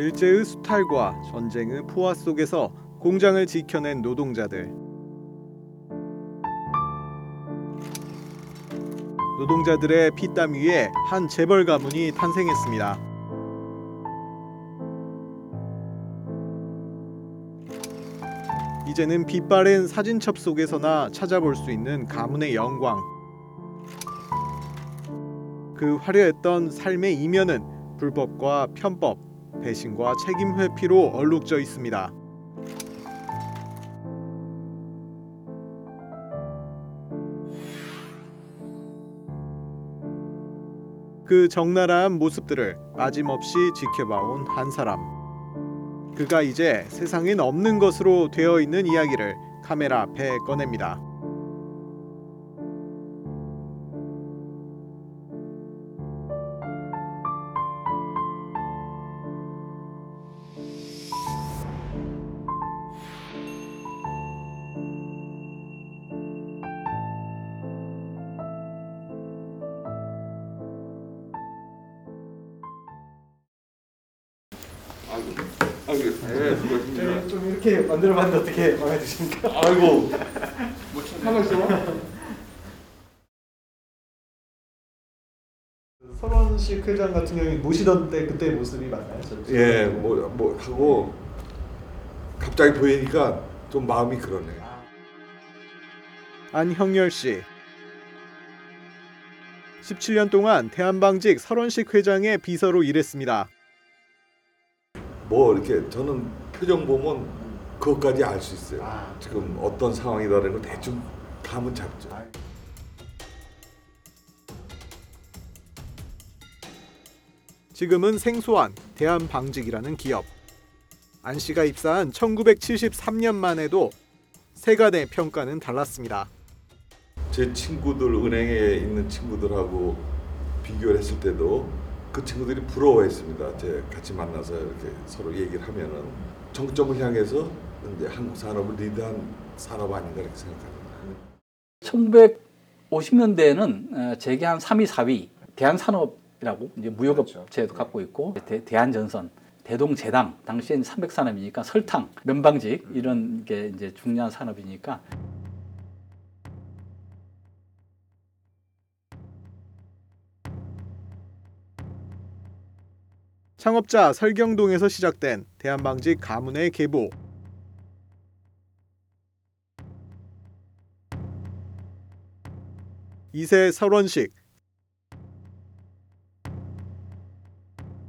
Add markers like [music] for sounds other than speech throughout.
일제의 수탈과 전쟁의 포화 속에서 공장을 지켜낸 노동자들. 노동자들의 피땀 위에 한 재벌 가문이 탄생했습니다. 이제는 빛바랜 사진첩 속에서나 찾아볼 수 있는 가문의 영광. 그 화려했던 삶의 이면은 불법과 편법, 배신과 책임 회피로 얼룩져 있습니다. 그 적나라한 모습들을 빠짐없이 지켜봐온 한 사람. 그가 이제 세상엔 없는 것으로 되어 있는 이야기를 카메라 앞에 꺼냅니다. 네, 수고하십니다. 좀 이렇게 만들어봤는데 어떻게 마음에 드십니까? [laughs] 아이고, 뭐 가만 있어. 설원식 회장 같은 경우에 모시던 때 그때 모습이 맞나요? 예, 뭐, 뭐 하고 갑자기 보이니까 좀 마음이 그러네. 안형열 씨. 17년 동안 대한방직 설원식 회장의 비서로 일했습니다. 뭐 이렇게 저는 표정 보면 그것까지 알 수 있어요. 아. 지금 어떤 상황이라는 걸 대충 감은 잡죠. 지금은 생소한 대한방직이라는 기업. 안 씨가 입사한 1973년 만 해도 세간의 평가는 달랐습니다. 제 친구들 은행에 있는 친구들하고 비교를 했을 때도 그 친구들이 부러워했습니다. 제 같이 만나서 이렇게 서로 얘기를 하면은 정점을 향해서 이제 한국 산업을 리드한 산업 아닌가 이렇게 생각합니다. 1950년대에는 재계 한 3위, 4위 대한산업이라고 이제 무역업체도 갖고 있고 대, 대한전선, 대동제당 당시엔 300산업이니까 설탕, 면방직 이런 게 이제 중요한 산업이니까 창업자 설경동에서 시작된 대한방직 가문의 계보. 이세 설원식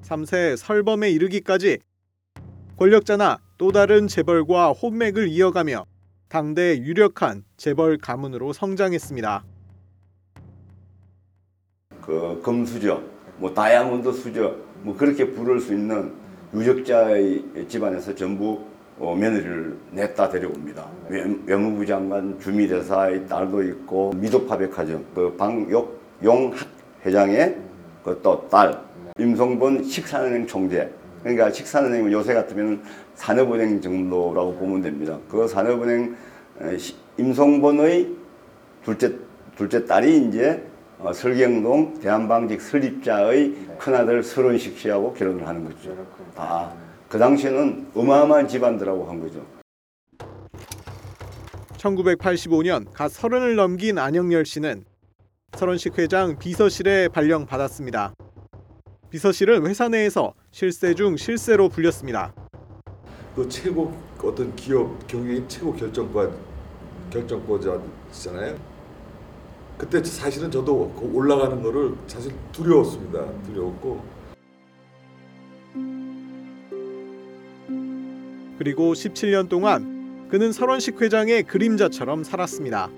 3세 설범에 이르기까지 권력자나 또 다른 재벌과 혼맥을 이어가며 당대 유력한 재벌 가문으로 성장했습니다. 그 금수저, 뭐 다이아몬드 수저, 뭐 그렇게 부를 수 있는 유적자의 집안에서 전부 어, 며느리를 냈다 데려옵니다. 외, 외무부 장관 주미대사의 딸도 있고 미도파백화점 그 방용학 회장의 그또딸 임성본 식산은행 총재 그러니까 식산은행은 요새 같으면 산업은행 정도라고 보면 됩니다. 그 산업은행 임성본의 둘째 둘째 딸이 이제 어, 설경동 대한방직 설립자의 큰아들 설원식 씨하고 결혼을 하는 거죠. 아, 그 당시에는 어마어마한 집안들하고 한 거죠. 1985년 갓 서른을 넘긴 안영열 씨는 설원식 회장 비서실에 발령받았습니다. 비서실은 회사 내에서 실세 중 실세로 불렸습니다. 그 최고 어떤 기업 경영의 최고 결정권 결정권자잖아요. 그때 사실은 저도 그 올라가는 거를 사실 두려웠습니다. 두려웠고 그리고 17년 동안 그는 설원식 회장의 그림자처럼 살았습니다.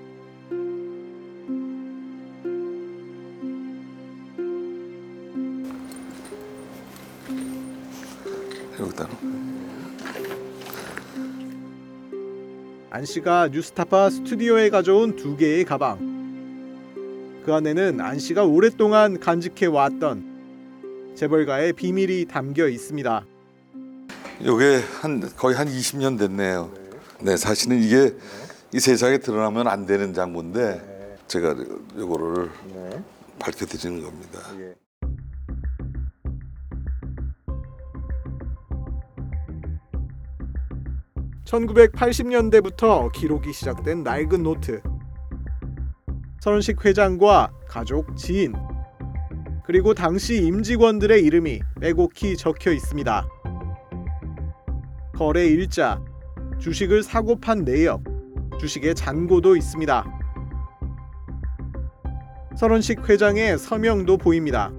여기다 안 씨가 뉴스타파 스튜디오에 가져온 두 개의 가방. 그 안에는 안 씨가 오랫동안 간직해 왔던 재벌가의 비밀이 담겨 있습니다. 요게 한 거의 한 20년 됐네요. 네, 사실은 이게 이 세상에 드러나면 안 되는 장부인데 제가 요거를 밝혀드리는 겁니다. 1980년대부터 기록이 시작된 낡은 노트. 설원식 회장과 가족, 지인, 그리고 당시 임직원들의 이름이 빼곡히 적혀 있습니다. 거래 일자, 주식을 사고 판 내역, 주식의 잔고도 있습니다. 설원식 회장의 서명도 보입니다.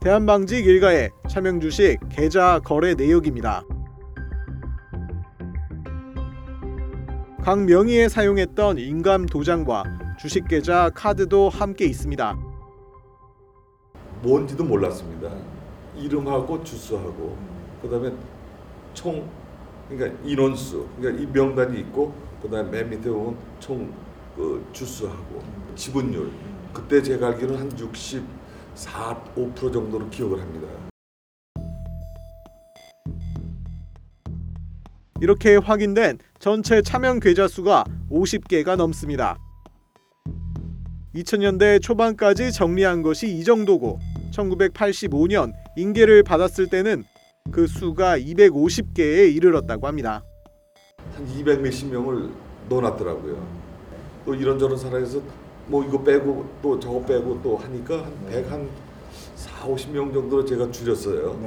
대한방직 일가의 차명 주식 계좌 거래 내역입니다. 각 명의에 사용했던 인감 도장과 주식 계좌 카드도 함께 있습니다. 뭔지도 몰랐습니다. 이름하고 주소하고 그다음에 총 그러니까 인원수 그러니까 이 명단이 있고 그다음에 맨 밑에 보면 총 그 주수하고 지분율 그때 제가 알기로는 한 64, 5% 정도로 기억을 합니다. 이렇게 확인된 전체 차명 계좌 수가 50개가 넘습니다. 2000년대 초반까지 정리한 것이 이 정도고 1985년 인계를 받았을 때는 그 수가 250개에 이르렀다고 합니다. 한 200 몇십 명을 넣어놨더라고요. 또 이런저런 사람에서 뭐 이거 빼고 또 저거 빼고 또 하니까 한 100, 한 4, 50명 정도로 제가 줄였어요.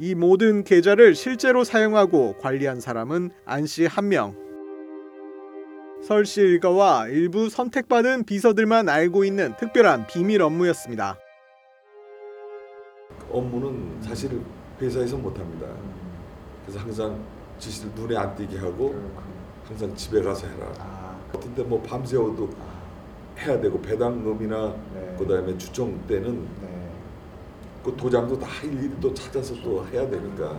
이 모든 계좌를 실제로 사용하고 관리한 사람은 안씨 한 명. 설씨 일가와 일부 선택받은 비서들만 알고 있는 특별한 비밀 업무였습니다. 업무는 사실 회사에서 못합니다. 그래서 항상 지시를 눈에 안 띄게 하고 항상 집에 가서 해라. 어떤 때뭐 밤새워도 해야 되고 배당금이나 그다음에 추정 때는 그 도장도 다 일일이 또 찾아서 또 해야 되니까.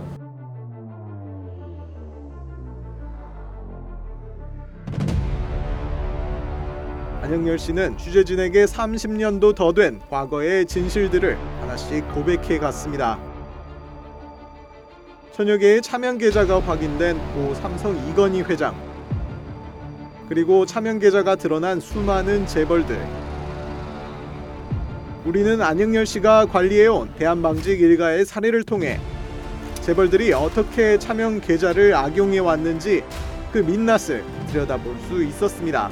안영열 씨는 취재진에게 30년도 더 된 과거의 진실들을 하나씩 고백해 갔습니다. 천여 개의 차명 계좌가 확인된 고 삼성 이건희 회장 그리고 차명 계좌가 드러난 수많은 재벌들 우리는 안영열 씨가 관리해온 대한방직 일가의 사례를 통해 재벌들이 어떻게 차명 계좌를 악용해 왔는지 그 민낯을 들여다볼 수 있었습니다.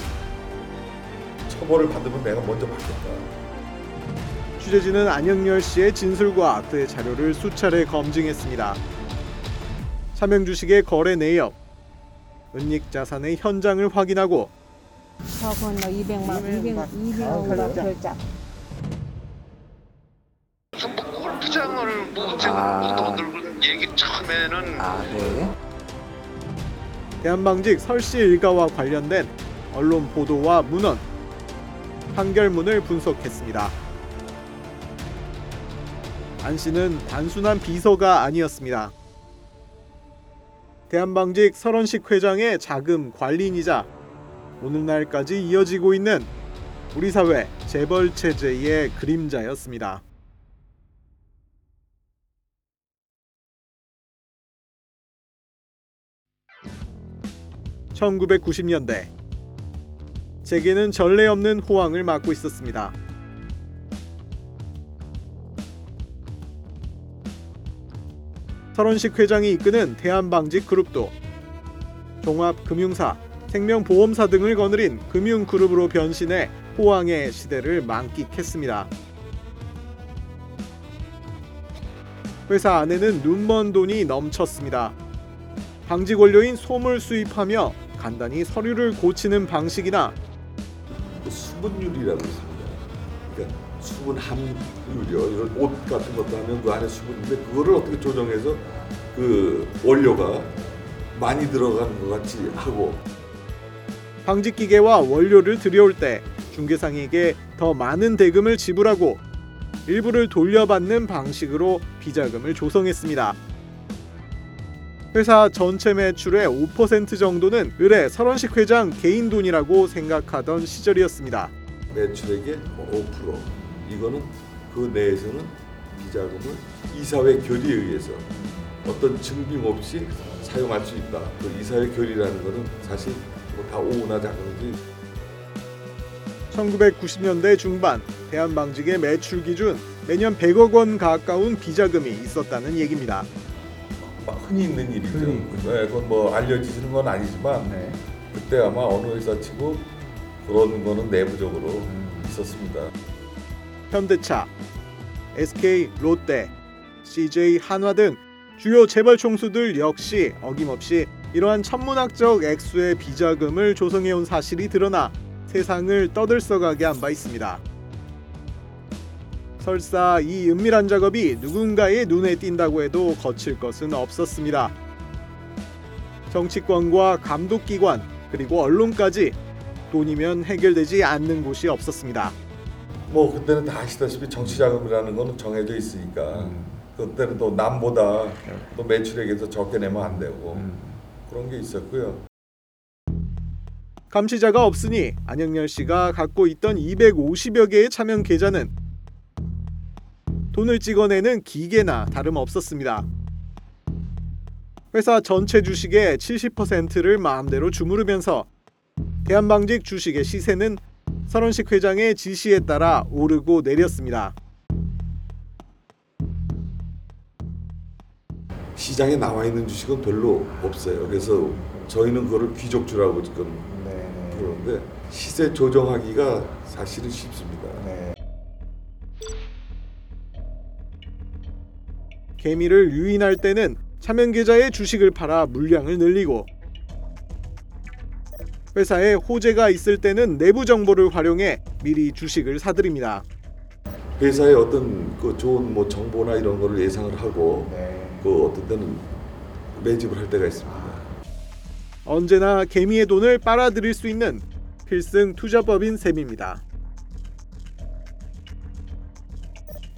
처벌을 받으면 내가 먼저 받겠다. 취재진은 안영열 씨의 진술과 그의 자료를 수차례 검증했습니다. 차명 주식의 거래 내역, 은닉 자산의 현장을 확인하고 저건 너 200만 200 200만 결자. 무 뭐 골프장을 뭐 아. 들고 얘기 처음에는 대한방직 설씨 일가와 관련된 언론 보도와 문헌, 판결문을 분석했습니다. 안 씨는 단순한 비서가 아니었습니다. 대한방직 설원식 회장의 자금 관리인이자 오늘날까지 이어지고 있는 우리 사회 재벌 체제의 그림자였습니다. (1990년대) 재계는 전례 없는 호황을 맞고 있었습니다. 설원식 회장이 이끄는 대한방직 그룹도 종합금융사, 생명보험사 등을 거느린 금융그룹으로 변신해 호황의 시대를 만끽했습니다. 회사 안에는 눈먼 돈이 넘쳤습니다. 방직 원료인 솜을 수입하며 간단히 서류를 고치는 방식이나 그 수분율이라고 있습니다. 그러니까 수분 함유요. 이런 옷 같은 것도 하면 그 안에 수분인데 그거를 어떻게 조정해서 그 원료가 많이 들어가는 것 같이 하고 방직 기계와 원료를 들여올 때 중개상에게 더 많은 대금을 지불하고 일부를 돌려받는 방식으로 비자금을 조성했습니다. 회사 전체 매출의 5% 정도는 의뢰 설원식 회장 개인 돈이라고 생각하던 시절이었습니다. 매출액의 5% 이거는 그 내에서는 비자금을 이사회 결의에 의해서 어떤 증빙 없이 사용할 수 있다. 그 이사회 결의라는 거는 사실 뭐다 오나 작은지 1990년대 중반 대한방직의 매출 기준 매년 100억 원 가까운 비자금이 있었다는 얘기입니다. 흔히 있는 일이죠. 네, 그건 뭐 알려지는 건 아니지만 그때 아마 어느 회사 치고 그런 거는 내부적으로 있었습니다. 현대차, SK 롯데, CJ 한화 등 주요 재벌 총수들 역시 어김없이 이러한 천문학적 액수의 비자금을 조성해온 사실이 드러나 세상을 떠들썩하게 한 바 있습니다. 설사 이 은밀한 작업이 누군가의 눈에 띈다고 해도 거칠 것은 없었습니다. 정치권과 감독기관 그리고 언론까지 돈이면 해결되지 않는 곳이 없었습니다. 뭐 그때는 다 아시다시피 정치 자금이라는 거는 정해져 있으니까 그때는 또 남보다 또 매출액에서 적게 내면 안 되고 그런 게 있었고요. 감시자가 없으니 안영렬 씨가 갖고 있던 250여 개의 차명 계좌는 돈을 찍어내는 기계나 다름없었습니다. 회사 전체 주식의 70%를 마음대로 주무르면서 대한방직 주식의 시세는 설원식 회장의 지시에 따라 오르고 내렸습니다. 시장에 나와 있는 주식은 별로 없어요. 그래서 저희는 그거를 귀족주라고 지금 그러는데 시세 조정하기가 사실은 쉽습니다. 개미를 유인할 때는 차명 계좌의 주식을 팔아 물량을 늘리고 회사에 호재가 있을 때는 내부 정보를 활용해 미리 주식을 사들입니다. 회사의 어떤 그 좋은 뭐 정보나 이런 거를 예상을 하고 그 어떤 때는 매집을 할 때가 있습니다. 언제나 개미의 돈을 빨아들일 수 있는 필승 투자법인 셈입니다.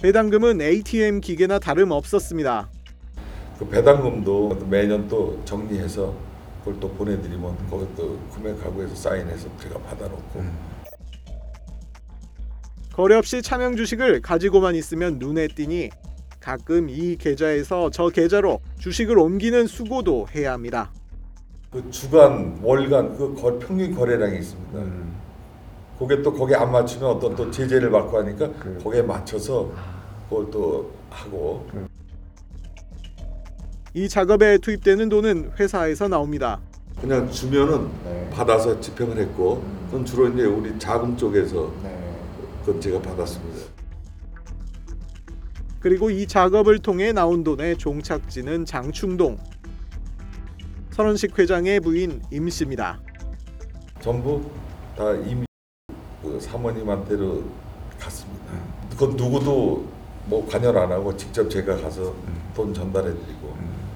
배당금은 ATM 기계나 다름 없었습니다. 그 배당금도 매년 또 정리해서 그걸 또 보내드리면 그것도 구매하고 해서 사인해서 제가 받아놓고 거래 없이 차명 주식을 가지고만 있으면 눈에 띄니 가끔 이 계좌에서 저 계좌로 주식을 옮기는 수고도 해야 합니다. 그 주간 월간 그 거- 평균 거래량이 있습니다. 그게 또 거기에 안 맞추면 어떤 또 제재를 받고 하니까 거기에 맞춰서 그걸 또 하고 이 작업에 투입되는 돈은 회사에서 나옵니다. 그냥 주면은 받아서 집행을 했고 그건 주로 이제 우리 자금 쪽에서 그건 제가 받았습니다. 그리고 이 작업을 통해 나온 돈의 종착지는 장충동. 설원식 회장의 부인 임 씨입니다. 전부 다 이미 그 사모님한테로 갔습니다. 그건 누구도 뭐 관여를 안 하고 직접 제가 가서 돈 전달해드리고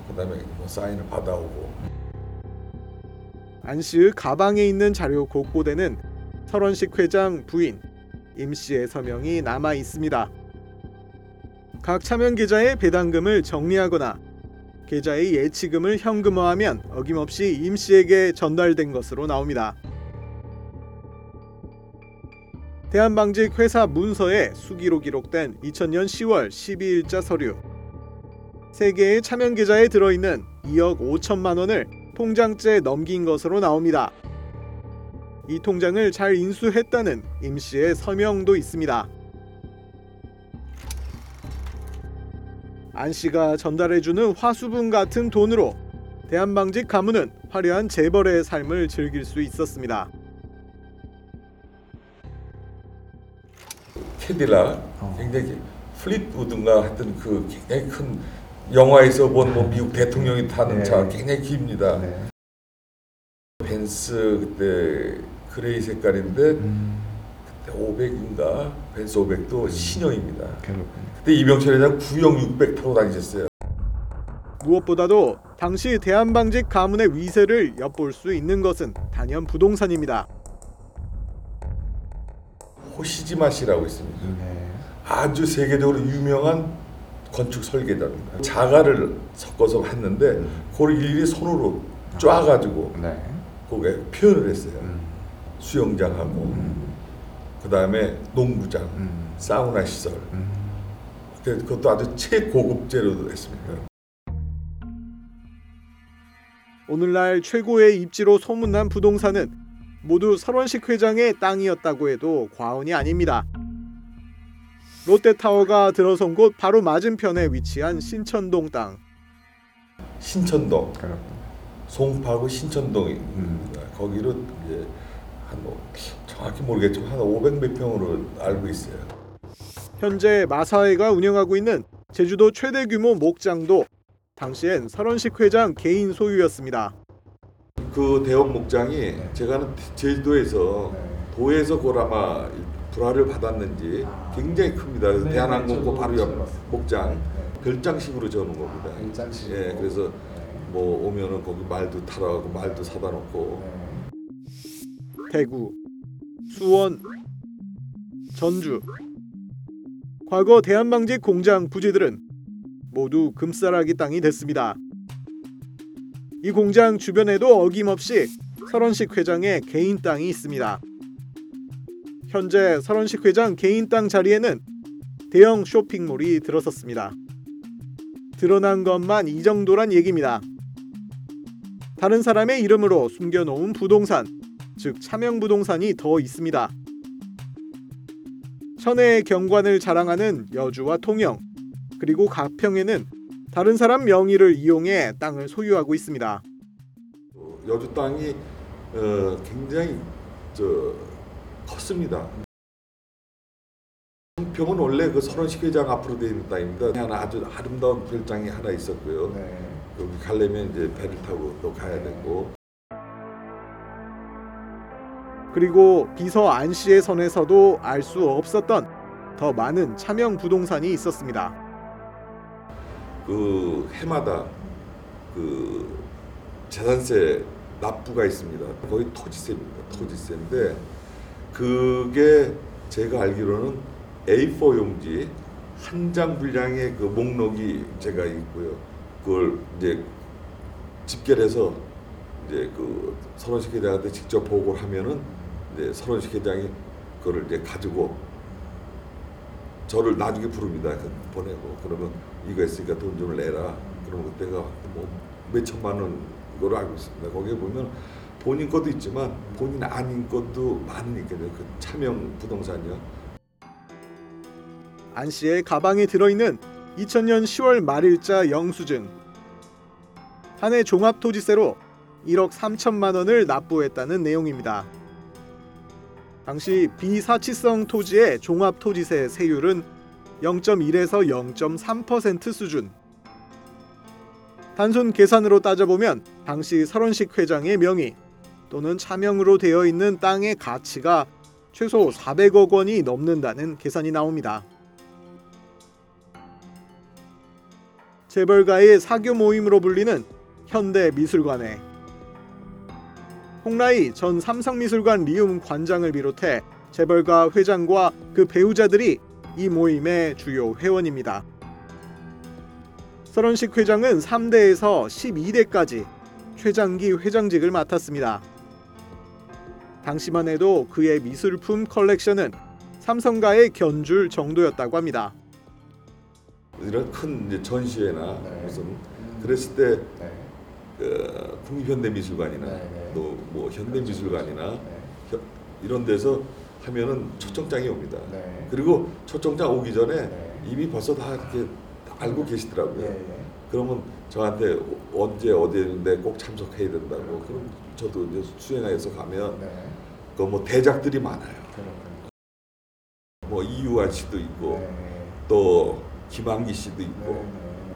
그다음에 뭐 사인을 받아오고 안 씨의 가방에 있는 자료 곳곳에는 설원식 회장 부인 임 씨의 서명이 남아 있습니다. 각 차명 계좌의 배당금을 정리하거나 계좌의 예치금을 현금화하면 어김없이 임 씨에게 전달된 것으로 나옵니다. 대한방직 회사 문서에 수기로 기록된 2000년 10월 12일자 서류. 세 개의 차명 계좌에 들어있는 2억 5천만 원을 통장째 넘긴 것으로 나옵니다. 이 통장을 잘 인수했다는 임 씨의 서명도 있습니다. 안 씨가 전달해주는 화수분 같은 돈으로 대한방직 가문은 화려한 재벌의 삶을 즐길 수 있었습니다. 캐딜락 굉장히 플릿우드인가 하여튼 그 굉장히 큰 영화에서 본 뭐 미국 대통령이 타는 차 굉장히 깁니다. 벤츠 그때 gray 색깔인데 그때 500인가 벤츠 500도 신형입니다. 그때 이병철 회장 구형 600 타고 다니셨어요. 무엇보다도 당시 대한방직 가문의 위세를 엿볼 수 있는 것은 단연 부동산입니다. 호시지마 씨라고 있습니다. 아주 세계적으로 유명한 건축 설계자입니다. 자가를 섞어서 했는데 그걸 일일이 손으로 쫙가지고 그게 표현을 했어요. 수영장하고 그 다음에 농구장, 사우나 시설. 그- 그것도 아주 최고급재로 했습니다. 오늘날 최고의 입지로 소문난 부동산은 모두 설원식 회장의 땅이었다고 해도 과언이 아닙니다. 롯데타워가 들어선 곳 바로 맞은편에 위치한 신천동 땅. 신천동, 송파구 신천동입니다. 거기로 이제 한 뭐 정확히 모르겠지만 한 500몇 평으로 알고 있어요. 현재 마사회가 운영하고 있는 제주도 최대 규모 목장도 당시엔 설원식 회장 개인 소유였습니다. 그 대원 목장이 제가 아는 제주도에서 도에서 그걸 아마 불화를 받았는지 굉장히 큽니다. 그래서 대한항공고 바로 옆 목장 별장식으로 지어놓은 겁니다. 예, 그래서 뭐 오면은 거기 말도 타러 가고 말도 사다 놓고 대구, 수원, 전주. 과거 대한방직 공장 부지들은 모두 금싸라기 땅이 됐습니다. 이 공장 주변에도 어김없이 설원식 회장의 개인 땅이 있습니다. 현재 설원식 회장 개인 땅 자리에는 대형 쇼핑몰이 들어섰습니다. 드러난 것만 이 정도란 얘기입니다. 다른 사람의 이름으로 숨겨놓은 부동산, 즉 차명 부동산이 더 있습니다. 천혜의 경관을 자랑하는 여주와 통영, 그리고 가평에는 다른 사람 명의를 이용해 땅을 소유하고 있습니다. 여주 땅이 어, 굉장히 저 컸습니다. 평은 원래 그 설원식 회장 앞으로 되어 있는 땅입니다. 하나 아주 아름다운 별장이 하나 있었고요. 여기 가려면 이제 배를 타고 또 가야 되고 그리고 비서 안 씨의 선에서도 알 수 없었던 더 많은 차명 부동산이 있었습니다. 그 해마다 그 재산세 납부가 있습니다. 거의 토지세입니다. 토지세인데 그게 제가 알기로는 A4 용지 한 장 분량의 그 목록이 제가 있고요. 그걸 이제 집결해서 이제 그 설원식 회장한테 직접 보고를 하면은 이제 설원식 회장이 그거를 이제 가지고 저를 나중에 부릅니다. 그 보내고 그러면 이거 했으니까 돈 좀 내라. 그러면 그때가 뭐 몇천만 원 이걸 알고 있습니다. 거기에 보면 본인 것도 있지만 본인 아닌 것도 많으니까요. 그 차명 부동산이요. 안 씨의 가방에 들어있는 2000년 10월 말일자 영수증. 한해 종합토지세로 1억 3천만 원을 납부했다는 내용입니다. 당시 비사치성 토지의 종합토지세 세율은 0.1에서 0.3% 수준. 단순 계산으로 따져보면 당시 설원식 회장의 명의 또는 차명으로 되어 있는 땅의 가치가 최소 400억 원이 넘는다는 계산이 나옵니다. 재벌가의 사교 모임으로 불리는 현대미술관에 홍라이 전 삼성미술관 리움 관장을 비롯해 재벌가 회장과 그 배우자들이 이 모임의 주요 회원입니다. 설원식 회장은 3대에서 12대까지 최장기 회장직을 맡았습니다. 당시만 해도 그의 미술품 컬렉션은 삼성가의 견줄 정도였다고 합니다. 이런 큰 전시회나 무슨 그랬을 때 그 국립현대미술관이나 또 뭐 현대미술관이나 혀- 이런 데서 하면은 초청장이 옵니다. 그리고 초청장 오기 전에 이미 벌써 다 이렇게 다 알고 계시더라고요. 그러면 저한테 언제 어디인데 꼭 참석해야 된다고. 그럼 저도 이제 수행해서 가면 그뭐 대작들이 많아요. 뭐 이유한 씨도 있고 또 김한기 씨도 있고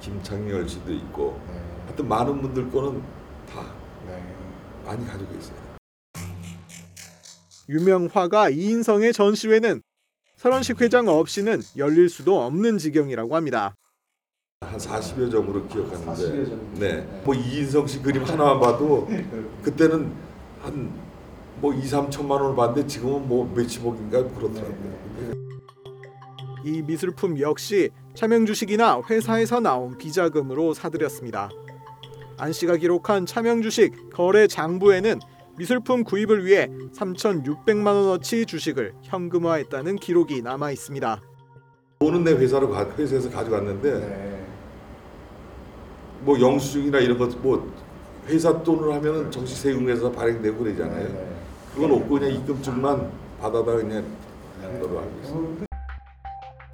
김창렬 씨도 있고 하여튼 많은 분들 거는 다 많이 가지고 있어요. 유명 화가 이인성의 전시회는 설원식 회장 없이는 열릴 수도 없는 지경이라고 합니다. 한 40여 점으로 기억하는데 네. 뭐 이인성 씨 그림 하나만 봐도 [laughs] 그때는 한 뭐 2, 3천만 원을 받는데 지금은 뭐 몇십억인가 그렇더라고요. 이 미술품 역시 차명 주식이나 회사에서 나온 비자금으로 사들였습니다. 안 씨가 기록한 차명 주식 거래 장부에는 미술품 구입을 위해 3,600만 원어치 주식을 현금화했다는 기록이 남아 있습니다. 돈은 내 회사로 가, 회사에서 가져갔는데 뭐 영수증이나 이런 것뭐 회사 돈으로 하면은 정시세금에서 발행되고 그러잖아요. 그건 없고 그냥 입금증만 받아다 그냥 한 걸로 알고 있습니다.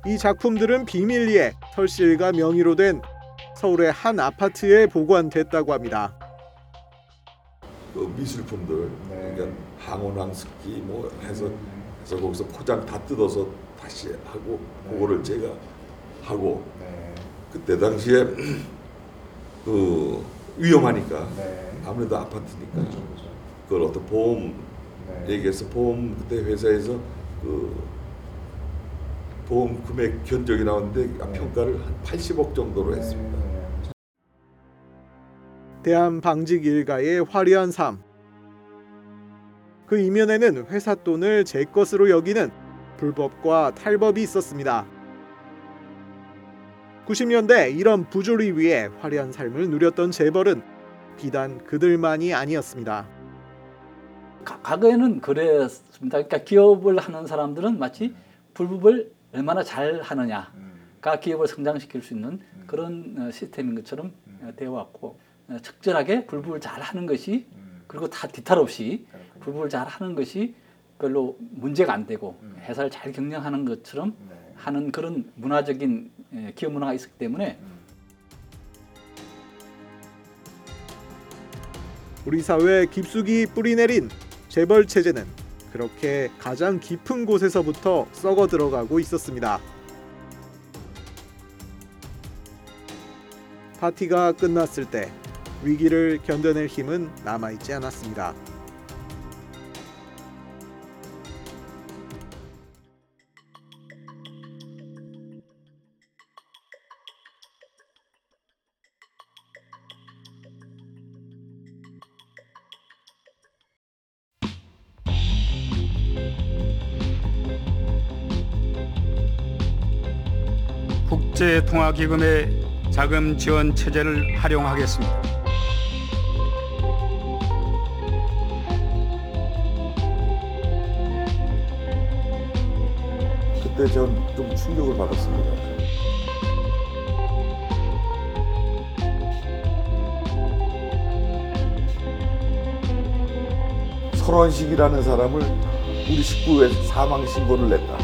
이 작품들은 비밀리에 설씨가 명의로 된 서울의 한 아파트에 보관됐다고 합니다. 그 미술품들 그러니까 항원항습기 뭐 해서 해서 거기서 포장 다 뜯어서 다시 하고 그거를 제가 하고 그때 당시에 [clears throat] 그 위험하니까 아무래도 아파트니까 그걸 어떤 보험 얘기해서 보험 그때 회사에서 그 보험 금액 견적이 나왔는데 평가를 한 80억 정도로 했습니다. 대한 방직 일가의 화려한 삶. 그 이면에는 회사 돈을 제 것으로 여기는 불법과 탈법이 있었습니다. 90년대 이런 부조리 위에 화려한 삶을 누렸던 재벌은 비단 그들만이 아니었습니다. 가- 과거에는 그랬습니다. 그러니까 기업을 하는 사람들은 마치 불법을 얼마나 잘 하느냐가 기업을 성장시킬 수 있는 그런 어, 시스템인 것처럼 어, 되어 왔고 어, 적절하게 불법을 잘 하는 것이 그리고 다 뒤탈 없이 불법을 잘 하는 것이 별로 문제가 안 되고 회사를 잘 경영하는 것처럼 하는 그런 문화적인 예, 기업 문화가 있었기 때문에 우리 사회에 깊숙이 뿌리내린 재벌 체제는 그렇게 가장 깊은 곳에서부터 썩어 들어가고 있었습니다. 파티가 끝났을 때 위기를 견뎌낼 힘은 남아있지 않았습니다. 통화기금의 자금 지원 체제를 활용하겠습니다. 그때 전 좀 충격을 받았습니다. 설원식이라는 사람을 우리 식구에 사망 신고를 냈다.